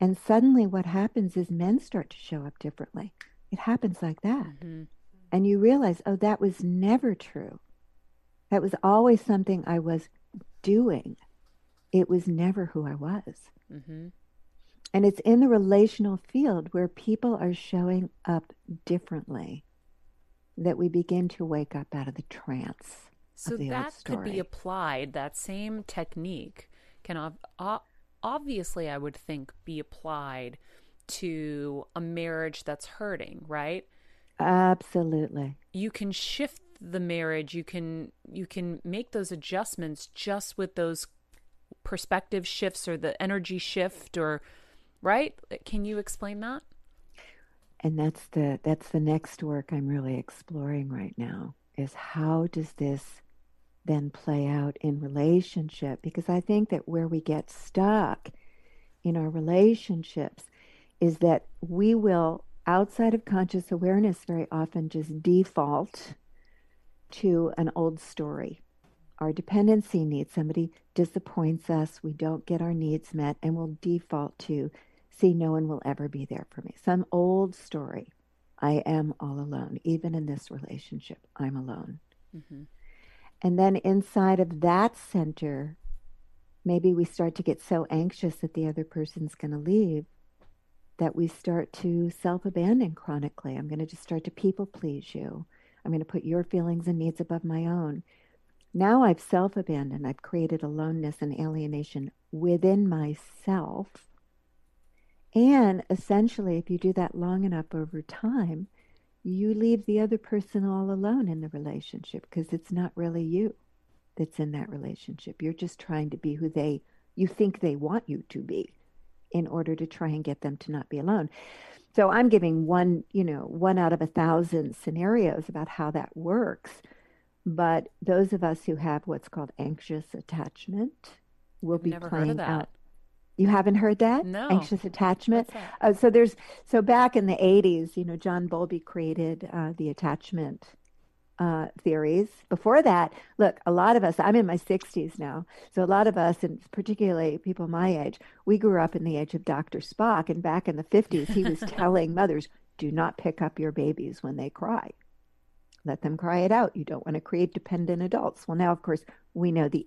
And suddenly what happens is men start to show up differently. It happens like that. Mm-hmm and you realize, oh, that was never true. That was always something I was doing. It was never who I was. Mm-hmm. And it's in the relational field where people are showing up differently that we begin to wake up out of the trance. So the that could be applied, that same technique can obviously, I would think, be applied to a marriage that's hurting, right? Absolutely. You can shift the marriage. You can you can make those adjustments just with those perspective shifts or the energy shift or right? Can you explain that? And that's the that's the next work I'm really exploring right now is how does this then play out in relationship because I think that where we get stuck in our relationships is that we will outside of conscious awareness very often just default to an old story. Our dependency needs, somebody disappoints us, we don't get our needs met, and we'll default to, see, no one will ever be there for me. Some old story. I am all alone. Even in this relationship, I'm alone. Mm-hmm. And then inside of that center, maybe we start to get so anxious that the other person's going to leave that we start to self abandon chronically. I'm going to just start to people please you. I'm going to put your feelings and needs above my own. Now I've self abandoned. I've created aloneness and alienation within myself. And essentially, if you do that long enough over time, you leave the other person all alone in the relationship because it's not really you that's in that relationship. You're just trying to be who they you think they want you to be in order to try and get them to not be alone. So I'm giving one, you know, one out of a thousand scenarios about how that works. But those of us who have what's called anxious attachment will I've be playing out. You haven't heard that? No. Anxious attachment. Uh, so there's so back in the 80s, you know, John Bowlby created uh, the attachment uh, theories. Before that, look, a lot of us, I'm in my 60s now. So a lot of us, and particularly people my age, we grew up in the age of Dr. Spock. And back in the 50s, he was telling mothers, do not pick up your babies when they cry. Let them cry it out. You don't want to create dependent adults. Well, now, of course, we know the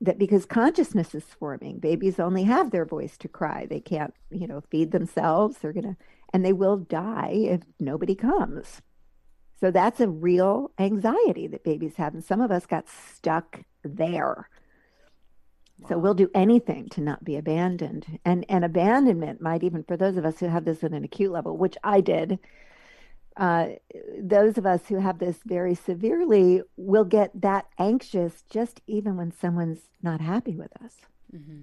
that because consciousness is forming, babies only have their voice to cry. They can't, you know, feed themselves. They're going to, and they will die if nobody comes. So that's a real anxiety that babies have. And some of us got stuck there. Wow. So we'll do anything to not be abandoned. And, and abandonment might even, for those of us who have this at an acute level, which I did, uh, those of us who have this very severely will get that anxious just even when someone's not happy with us. Mm-hmm.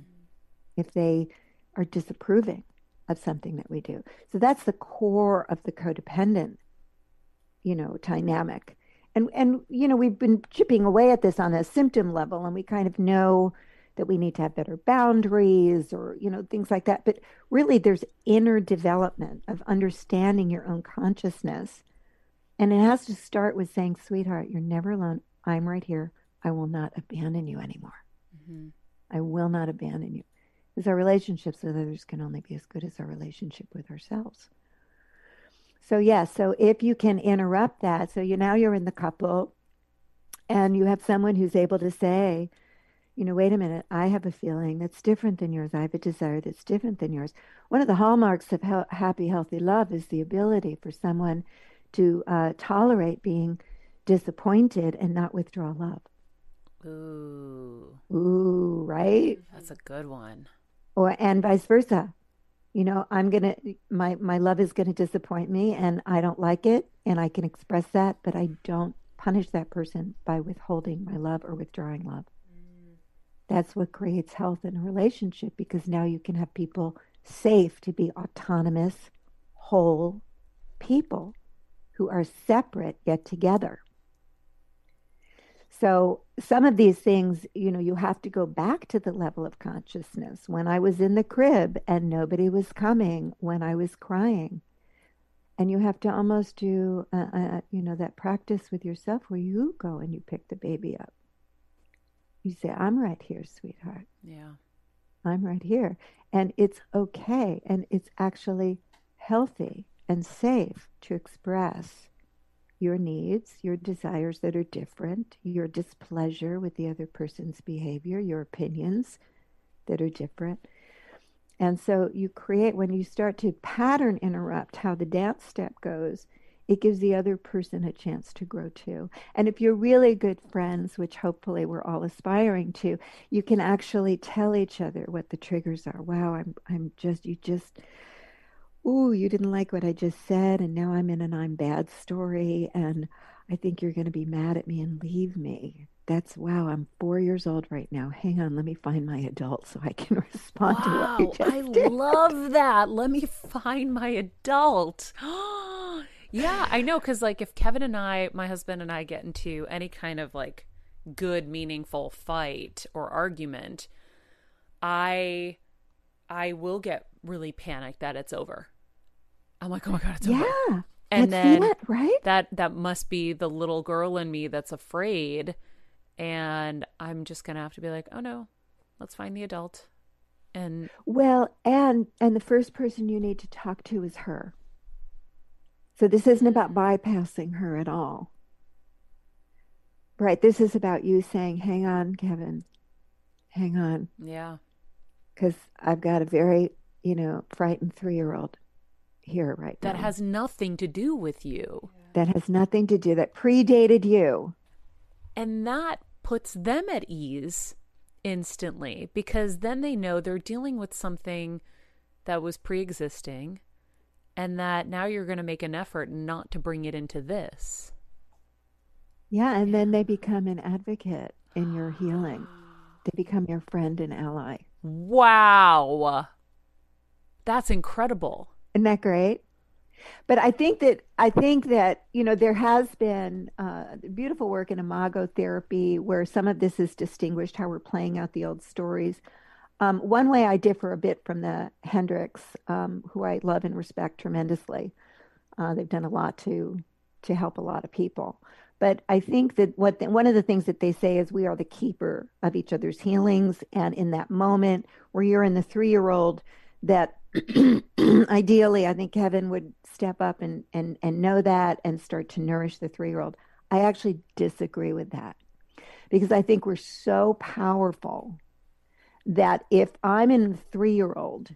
If they are disapproving of something that we do. So that's the core of the codependent, you know, dynamic. And and you know, we've been chipping away at this on a symptom level and we kind of know that we need to have better boundaries or you know things like that. But really there's inner development of understanding your own consciousness. And it has to start with saying sweetheart you're never alone. I'm right here. I will not abandon you anymore. Mm-hmm. i will not abandon you. Because our relationships with others can only be as good as our relationship with ourselves. So yes yeah, so if you can interrupt that so you now you're in the couple and you have someone who's able to say you know, wait a minute, I have a feeling that's different than yours. I have a desire that's different than yours. One of the hallmarks of he- happy, healthy love is the ability for someone to uh, tolerate being disappointed and not withdraw love. Ooh. Ooh, right? That's a good one. Or and vice versa. You know, I'm going to my my love is going to disappoint me and I don't like it and I can express that, but I don't punish that person by withholding my love or withdrawing love. That's what creates health in a relationship because now you can have people safe to be autonomous, whole people who are separate yet together. So, some of these things, you know, you have to go back to the level of consciousness. When I was in the crib and nobody was coming, when I was crying, and you have to almost do, uh, uh, you know, that practice with yourself where you go and you pick the baby up you say, I'm right here, sweetheart. Yeah. I'm right here. And it's okay. And it's actually healthy and safe to express your needs, your desires that are different, your displeasure with the other person's behavior, your opinions that are different. And so you create, when you start to pattern interrupt how the dance step goes, it gives the other person a chance to grow too. And if you're really good friends, which hopefully we're all aspiring to, you can actually tell each other what the triggers are. Wow, I'm I'm just you just ooh, you didn't like what I just said and now I'm in an I'm bad story and I think you're going to be mad at me and leave me. That's wow, I'm 4 years old right now. Hang on, let me find my adult so I can respond wow, to what you just I did. love that. Let me find my adult. Yeah, I know because like if Kevin and I, my husband and I, get into any kind of like good, meaningful fight or argument, I I will get really panicked that it's over. I'm like, oh my god, it's over yeah. over. And then it, right? that that must be the little girl in me that's afraid, and I'm just gonna have to be like, oh no, let's find the adult. And well, and and the first person you need to talk to is her. So this isn't about bypassing her at all. Right. This is about you saying, hang on, Kevin, hang on. Yeah. Because I've got a very, you know, frightened three year old here right now. that now. has nothing to do with you. That has nothing to do, that predated you. And that puts them at ease instantly because then they know they're dealing with something that was pre existing and that now you're going to make an effort not to bring it into this. Yeah, and then they become an advocate in your healing. They become your friend and ally. Wow. That's incredible. Isn't that great? But I think that I think that you know there has been uh, beautiful work in imago therapy where some of this is distinguished how we're playing out the old stories. Um, one way I differ a bit from the Hendrix, um, who I love and respect tremendously. Uh, they've done a lot to to help a lot of people. But I think that what the, one of the things that they say is we are the keeper of each other's healings, and in that moment where you're in the three year old, that ideally, I think Kevin would step up and, and, and know that and start to nourish the three year old. I actually disagree with that because I think we're so powerful that if I'm in three year old,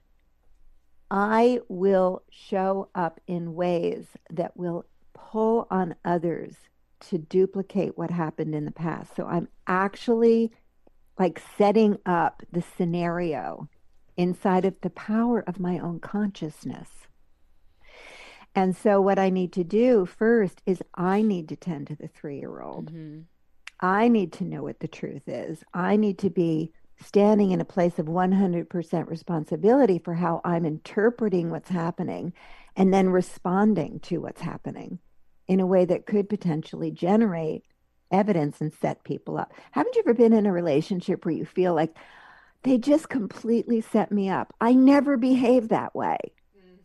I will show up in ways that will pull on others to duplicate what happened in the past. So I'm actually like setting up the scenario inside of the power of my own consciousness. And so, what I need to do first is I need to tend to the three year old. Mm-hmm. I need to know what the truth is. I need to be standing in a place of 100% responsibility for how I'm interpreting what's happening and then responding to what's happening in a way that could potentially generate evidence and set people up. Haven't you ever been in a relationship where you feel like, they just completely set me up. I never behaved that way. Mm.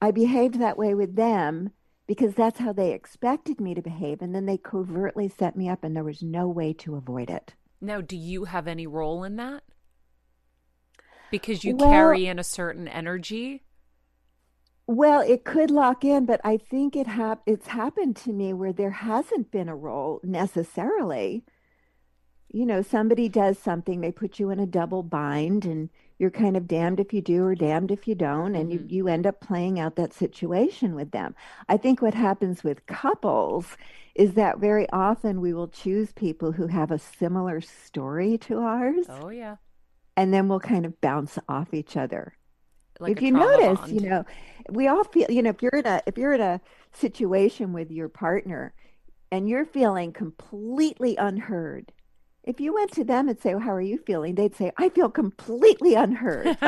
I behaved that way with them because that's how they expected me to behave. And then they covertly set me up, and there was no way to avoid it. Now, do you have any role in that? Because you well, carry in a certain energy? Well, it could lock in, but I think it hap- it's happened to me where there hasn't been a role necessarily you know, somebody does something, they put you in a double bind and you're kind of damned if you do or damned if you don't and mm-hmm. you, you end up playing out that situation with them i think what happens with couples is that very often we will choose people who have a similar story to ours oh yeah and then we'll kind of bounce off each other like if you notice bond. you know we all feel you know if you're in a if you're in a situation with your partner and you're feeling completely unheard if you went to them and say, well, "How are you feeling?" They'd say, "I feel completely unheard."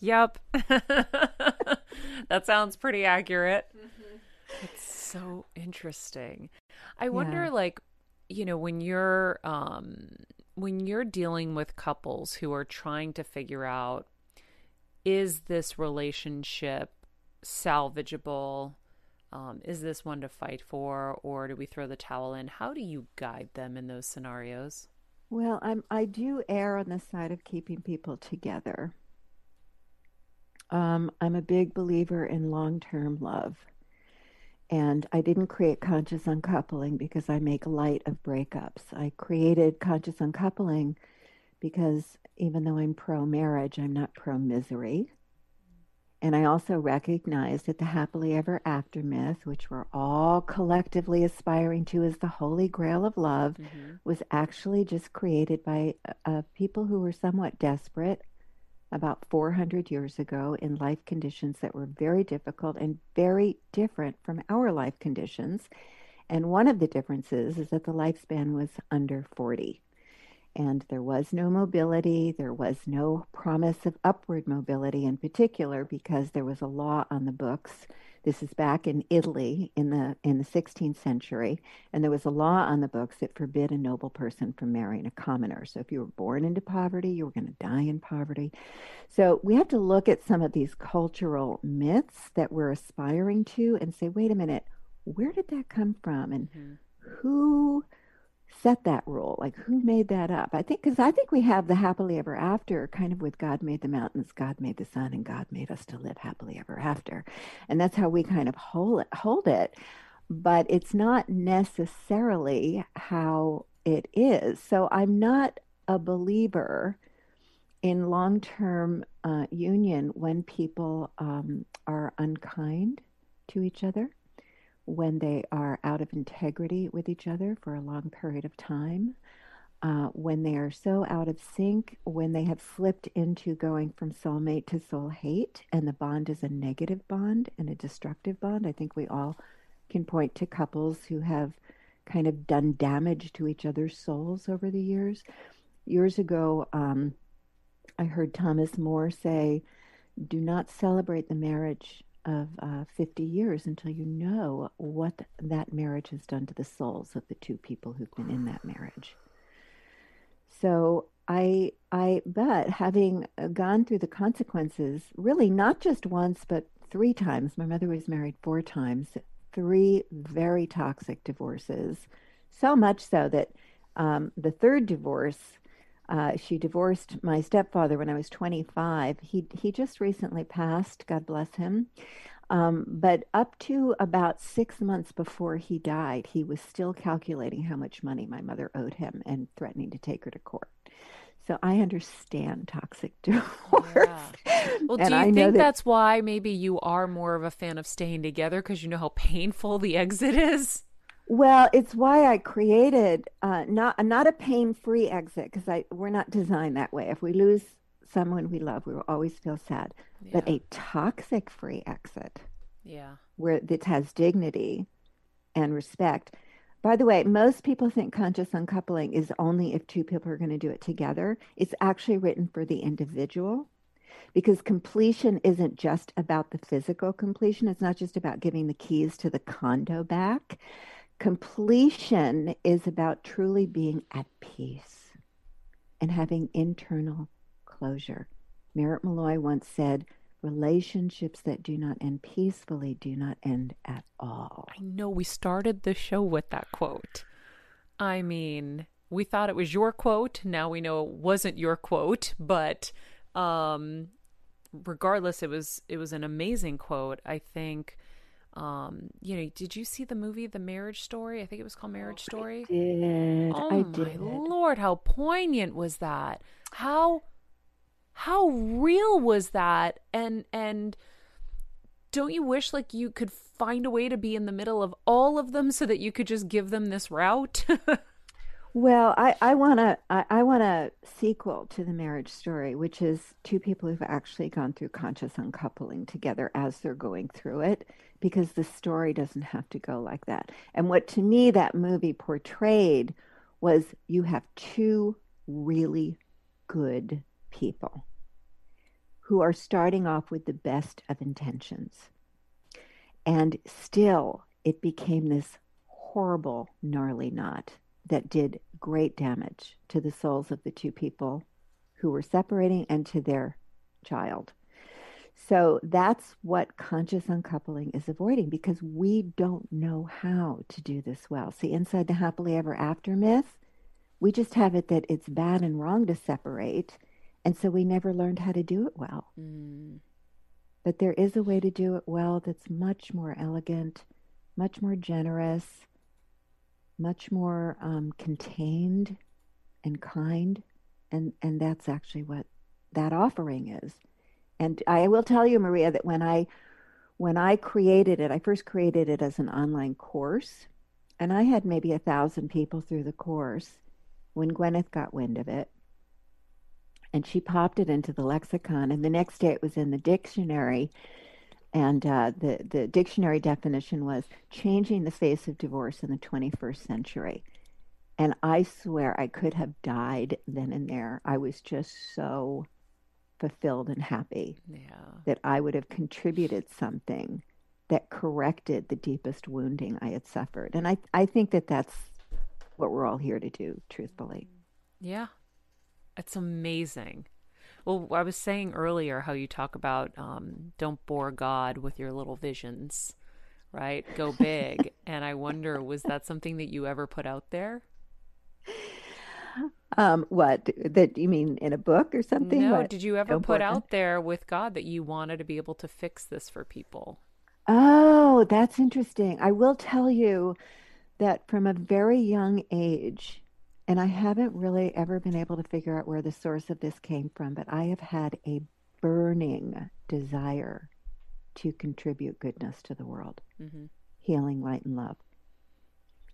yep, that sounds pretty accurate. Mm-hmm. It's so interesting. I wonder, yeah. like, you know, when you're um, when you're dealing with couples who are trying to figure out is this relationship salvageable um, is this one to fight for, or do we throw the towel in? How do you guide them in those scenarios? Well, I'm I do err on the side of keeping people together. Um, I'm a big believer in long-term love, and I didn't create conscious uncoupling because I make light of breakups. I created conscious uncoupling because even though I'm pro-marriage, I'm not pro-misery. And I also recognize that the happily ever after myth, which we're all collectively aspiring to as the holy grail of love, mm-hmm. was actually just created by uh, people who were somewhat desperate about 400 years ago in life conditions that were very difficult and very different from our life conditions. And one of the differences is that the lifespan was under 40 and there was no mobility. There was no promise of upward mobility in particular because there was a law on the books. This is back in Italy in the in the 16th century, and there was a law on the books that forbid a noble person from marrying a commoner. So if you were born into poverty, you were going to die in poverty. So we have to look at some of these cultural myths that we're aspiring to and say, wait a minute, where did that come from, and mm-hmm. who set that rule? Like, who made that up? I think, because I think we have the happily ever after kind of with God made the mountains, God made the sun, and God made us to live happily ever after. And that's how we kind of hold it. Hold it. But it's not necessarily how it is. So I'm not a believer in long term uh, union when people um, are unkind to each other when they are out of integrity with each other for a long period of time, uh, when they are so out of sync, when they have slipped into going from soulmate to soul hate, and the bond is a negative bond and a destructive bond. I think we all can point to couples who have kind of done damage to each other's souls over the years. Years ago, um, I heard Thomas Moore say, Do not celebrate the marriage of uh, 50 years until you know what that marriage has done to the souls of the two people who've been in that marriage. So I, I, but having uh, gone through the consequences, really not just once, but three times. My mother was married four times, three very toxic divorces. So much so that um, the third divorce, uh, she divorced my stepfather when I was 25. He he just recently passed. God bless him. Um, but up to about six months before he died, he was still calculating how much money my mother owed him and threatening to take her to court. So I understand toxic divorce. Yeah. Well, do you I think that- that's why maybe you are more of a fan of staying together because you know how painful the exit is? Well, it's why I created uh, not not a pain-free exit because I we're not designed that way. If we lose someone we love, we will always feel sad. But a toxic-free exit Yeah. where it has dignity and respect. By the way, most people think conscious uncoupling is only if two people are going to do it together. It's actually written for the individual because completion isn't just about the physical completion. It's not just about giving the keys to the condo back. Completion is about truly being at peace and having internal closure. Merrit Malloy once said, Relationships that do not end peacefully do not end at all. I know we started the show with that quote. I mean, we thought it was your quote. Now we know it wasn't your quote, but um regardless it was it was an amazing quote. I think um you know, did you see the movie The Marriage Story? I think it was called Marriage Story. Did Oh I my did? lord, how poignant was that? How how real was that? And and don't you wish like you could find a way to be in the middle of all of them so that you could just give them this route? Well, I, I want to I, I want a sequel to the marriage story, which is two people who've actually gone through conscious uncoupling together as they're going through it, because the story doesn't have to go like that. And what to me that movie portrayed was you have two really good people who are starting off with the best of intentions. And still, it became this horrible, gnarly knot that did great damage to the souls of the two people who were separating and to their child. So that's what conscious uncoupling is avoiding because we don't know how to do this well. See, inside the happily ever after myth, we just have it that it's bad and wrong to separate. And so we never learned how to do it well. Mm, But there is a way to do it well that's much more elegant, much more generous, much more um, contained and kind. And, and that's actually what that offering is. And I will tell you, Maria, that when I when I created it, I first created it as an online course, and I had maybe a thousand people through the course. When Gwyneth got wind of it, and she popped it into the lexicon, and the next day it was in the dictionary, and uh, the the dictionary definition was changing the face of divorce in the 21st century. And I swear I could have died then and there. I was just so fulfilled and happy yeah. that I would have contributed something that corrected the deepest wounding I had suffered. And I, I think that that's what we're all here to do, truthfully. Yeah. It's amazing. Well, I was saying earlier how you talk about um, don't bore God with your little visions, right? Go big. and I wonder, was that something that you ever put out there? Um, what that you mean in a book or something? No, What? did you ever Don't put out there with God that you wanted to be able to fix this for people? Oh, that's interesting. I will tell you that from a very young age, and I haven't really ever been able to figure out where the source of this came from, but I have had a burning desire to contribute goodness to the world. mm-hmm. healing, light, and love.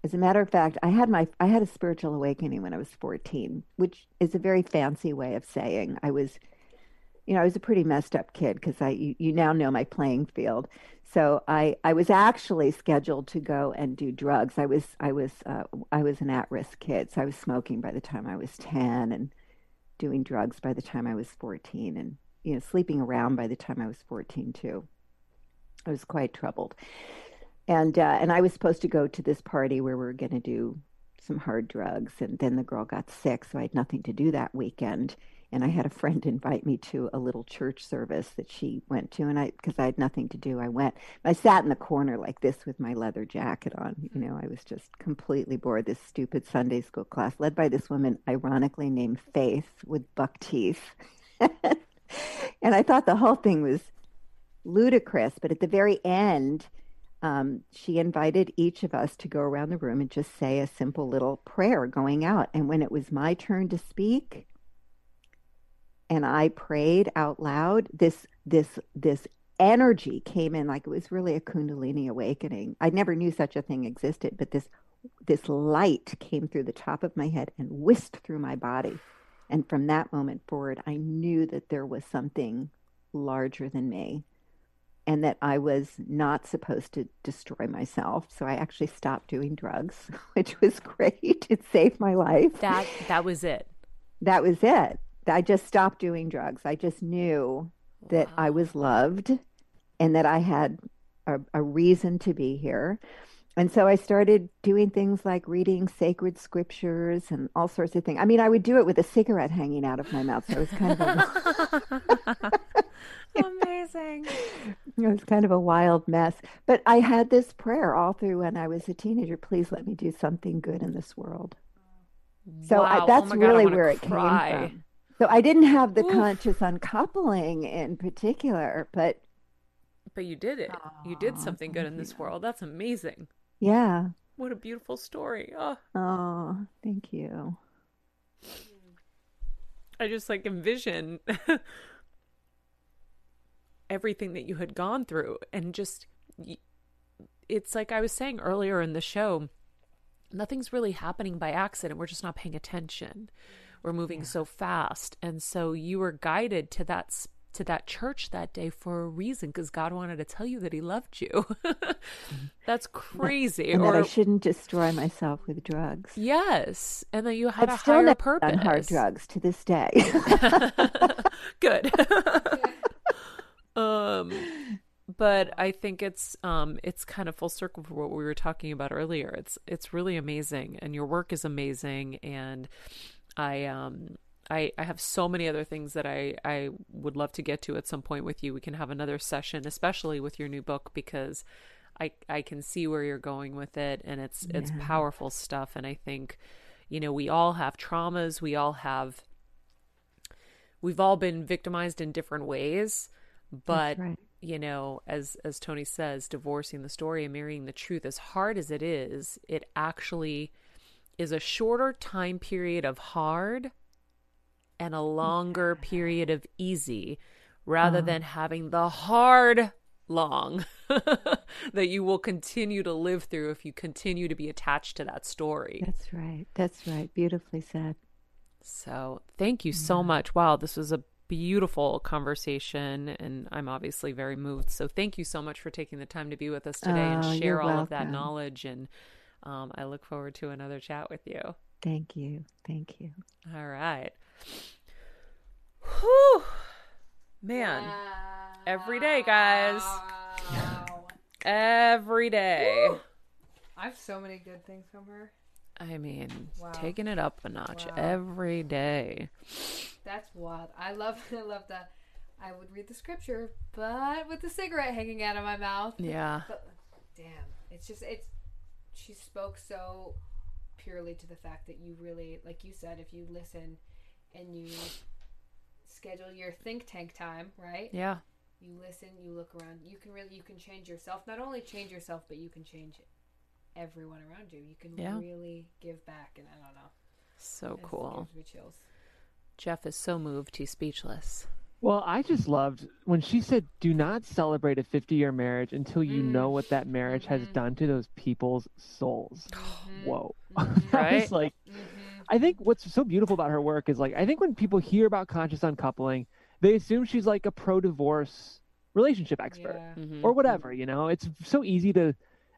As a matter of fact, I had my I had a spiritual awakening when I was 14, which is a very fancy way of saying I was you know, I was a pretty messed up kid because I you, you now know my playing field. So I I was actually scheduled to go and do drugs. I was I was uh, I was an at-risk kid. So I was smoking by the time I was 10 and doing drugs by the time I was 14 and you know, sleeping around by the time I was 14 too. I was quite troubled and uh, and I was supposed to go to this party where we were going to do some hard drugs, and then the girl got sick, so I had nothing to do that weekend. And I had a friend invite me to a little church service that she went to, and I because I had nothing to do, I went. I sat in the corner like this with my leather jacket on. You know, I was just completely bored. This stupid Sunday school class, led by this woman, ironically named Faith, with buck teeth. and I thought the whole thing was ludicrous. But at the very end, um, she invited each of us to go around the room and just say a simple little prayer going out. And when it was my turn to speak, and I prayed out loud, this this this energy came in like it was really a kundalini awakening. I never knew such a thing existed, but this this light came through the top of my head and whisked through my body. And from that moment forward, I knew that there was something larger than me and that I was not supposed to destroy myself. So I actually stopped doing drugs, which was great. It saved my life. That that was it. That was it. I just stopped doing drugs. I just knew that wow. I was loved and that I had a, a reason to be here. And so I started doing things like reading sacred scriptures and all sorts of things. I mean, I would do it with a cigarette hanging out of my mouth. So it was kind of a amazing. It was kind of a wild mess. But I had this prayer all through when I was a teenager. Please let me do something good in this world. So wow. I, that's oh really God, where it cry. came from. So I didn't have the Oof. conscious uncoupling in particular, but but you did it. you did something good in this you. world. That's amazing. Yeah. What a beautiful story. Oh. oh, thank you. I just like envision everything that you had gone through and just it's like I was saying earlier in the show nothing's really happening by accident we're just not paying attention we're moving yeah. so fast and so you were guided to that to that church that day for a reason because God wanted to tell you that He loved you. That's crazy. And or, that I shouldn't destroy myself with drugs. Yes, and that you had I've a still higher purpose. Done hard drugs to this day. Good. um, but I think it's um it's kind of full circle for what we were talking about earlier. It's it's really amazing, and your work is amazing, and I um I, I have so many other things that I, I would love to get to at some point with you. We can have another session, especially with your new book, because I I can see where you're going with it and it's yeah. it's powerful stuff. And I think, you know, we all have traumas, we all have we've all been victimized in different ways. But right. you know, as as Tony says, divorcing the story and marrying the truth, as hard as it is, it actually is a shorter time period of hard and a longer period of easy rather uh-huh. than having the hard long that you will continue to live through if you continue to be attached to that story. That's right. That's right. Beautifully said. So, thank you so much. Wow, this was a beautiful conversation and I'm obviously very moved. So, thank you so much for taking the time to be with us today oh, and share all welcome. of that knowledge and um, I look forward to another chat with you. Thank you. Thank you. All right. Whew. Man. Wow. Every day, guys. Wow. Every day. Woo. I have so many good things from her. I mean, wow. taking it up a notch wow. every day. That's wild. I love I love that. I would read the scripture, but with the cigarette hanging out of my mouth. Yeah. But, damn. It's just it's she spoke so purely to the fact that you really like you said if you listen and you schedule your think tank time, right? Yeah. You listen, you look around. You can really you can change yourself. Not only change yourself, but you can change everyone around you. You can yeah. really give back and I don't know. So cool. Gives me chills. Jeff is so moved he's speechless. Well, I just loved when she said, "Do not celebrate a 50-year marriage until you mm. know what that marriage has mm-hmm. done to those people's souls." Mm-hmm. Whoa, mm-hmm. that Right? was like, I think what's so beautiful about her work is like, I think when people hear about conscious uncoupling, they assume she's like a pro-divorce relationship expert Yeah. Mhm. or whatever. You know, it's so easy to,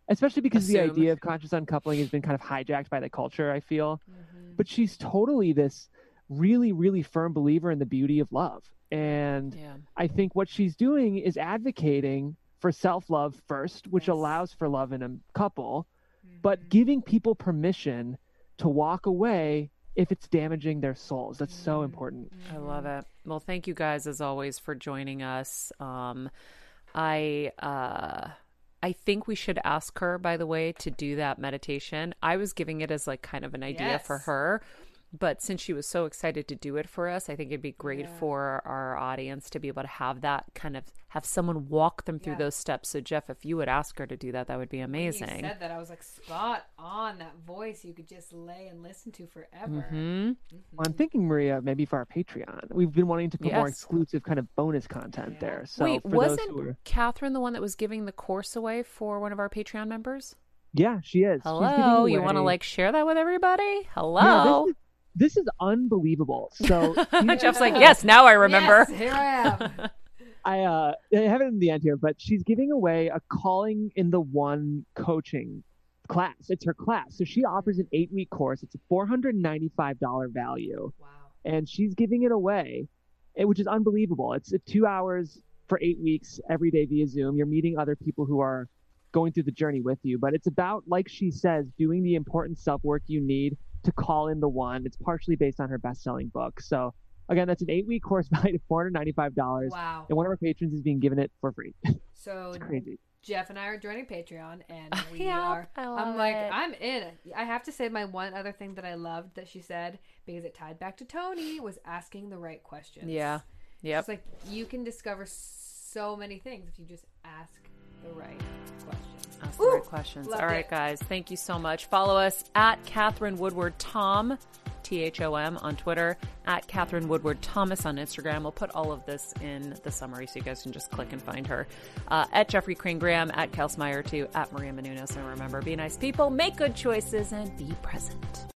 especially because the idea of conscious uncoupling has been kind of hijacked by the culture. I feel Mm-hmm. but she's totally this really really firm believer in the beauty of love and Yeah. i think what she's doing is advocating for self-love first which Yes. allows for love in a couple Mm-hmm. but giving people permission to walk away if it's damaging their souls that's so important I love it. Well, thank you guys as always for joining us. Um, I uh, I think we should ask her, by the way, to do that meditation. I was giving it as like kind of an idea for her. But since she was so excited to do it for us, I think it'd be great Yeah. for our audience to be able to have that kind of have someone walk them through Yeah. those steps. So, Jeff, if you would ask her to do that, that would be When amazing. You said that I was like spot on that voice you could just lay and listen to forever. hmm well, i'm thinking maria maybe for our patreon we've been wanting to put more exclusive kind of bonus content Yeah. there so Wait, for wasn't who are Katherine the one that was giving the course away for one of our Patreon members? yeah she is Hello, you want to like share that with everybody? Hello. this, is, this is unbelievable so Jeff's like, yes, now I remember. Yes, here I am. I uh I have it in the end here, but she's giving away a calling in the one coaching class. It's her class. So she offers an eight week course. It's a four hundred and ninety five dollar value. wow. And she's giving it away, eh, which is unbelievable. It's uh, two hours for eight weeks every day via Zoom. You're meeting other people who are going through the journey with you. But it's about, like she says, doing the important self work you need to call in the one. It's partially based on her best selling book. So again, that's an eight week course valued at four hundred ninety five dollars. Wow. And one of our patrons is being given it for free. So It's crazy. Jeff and I are joining Patreon, and we Yep, are. I love I'm like, it. I'm in. I have to say, my one other thing that I loved that she said because it tied back to Tony was asking the right questions. Yeah. yeah. It's like you can discover so many things if you just ask the right questions. Ask the Ooh, right questions. All right, it. guys. Thank you so much. Follow us at Katherine Woodward Tom, T H O M, on Twitter, at Katherine Woodward Thomas on Instagram. We'll put all of this in the summary so you guys can just click and find her. Uh, at Jeffrey Crane Graham, at Kelsmeyer too, at Maria Menounos. And remember, be nice people, make good choices, and be present.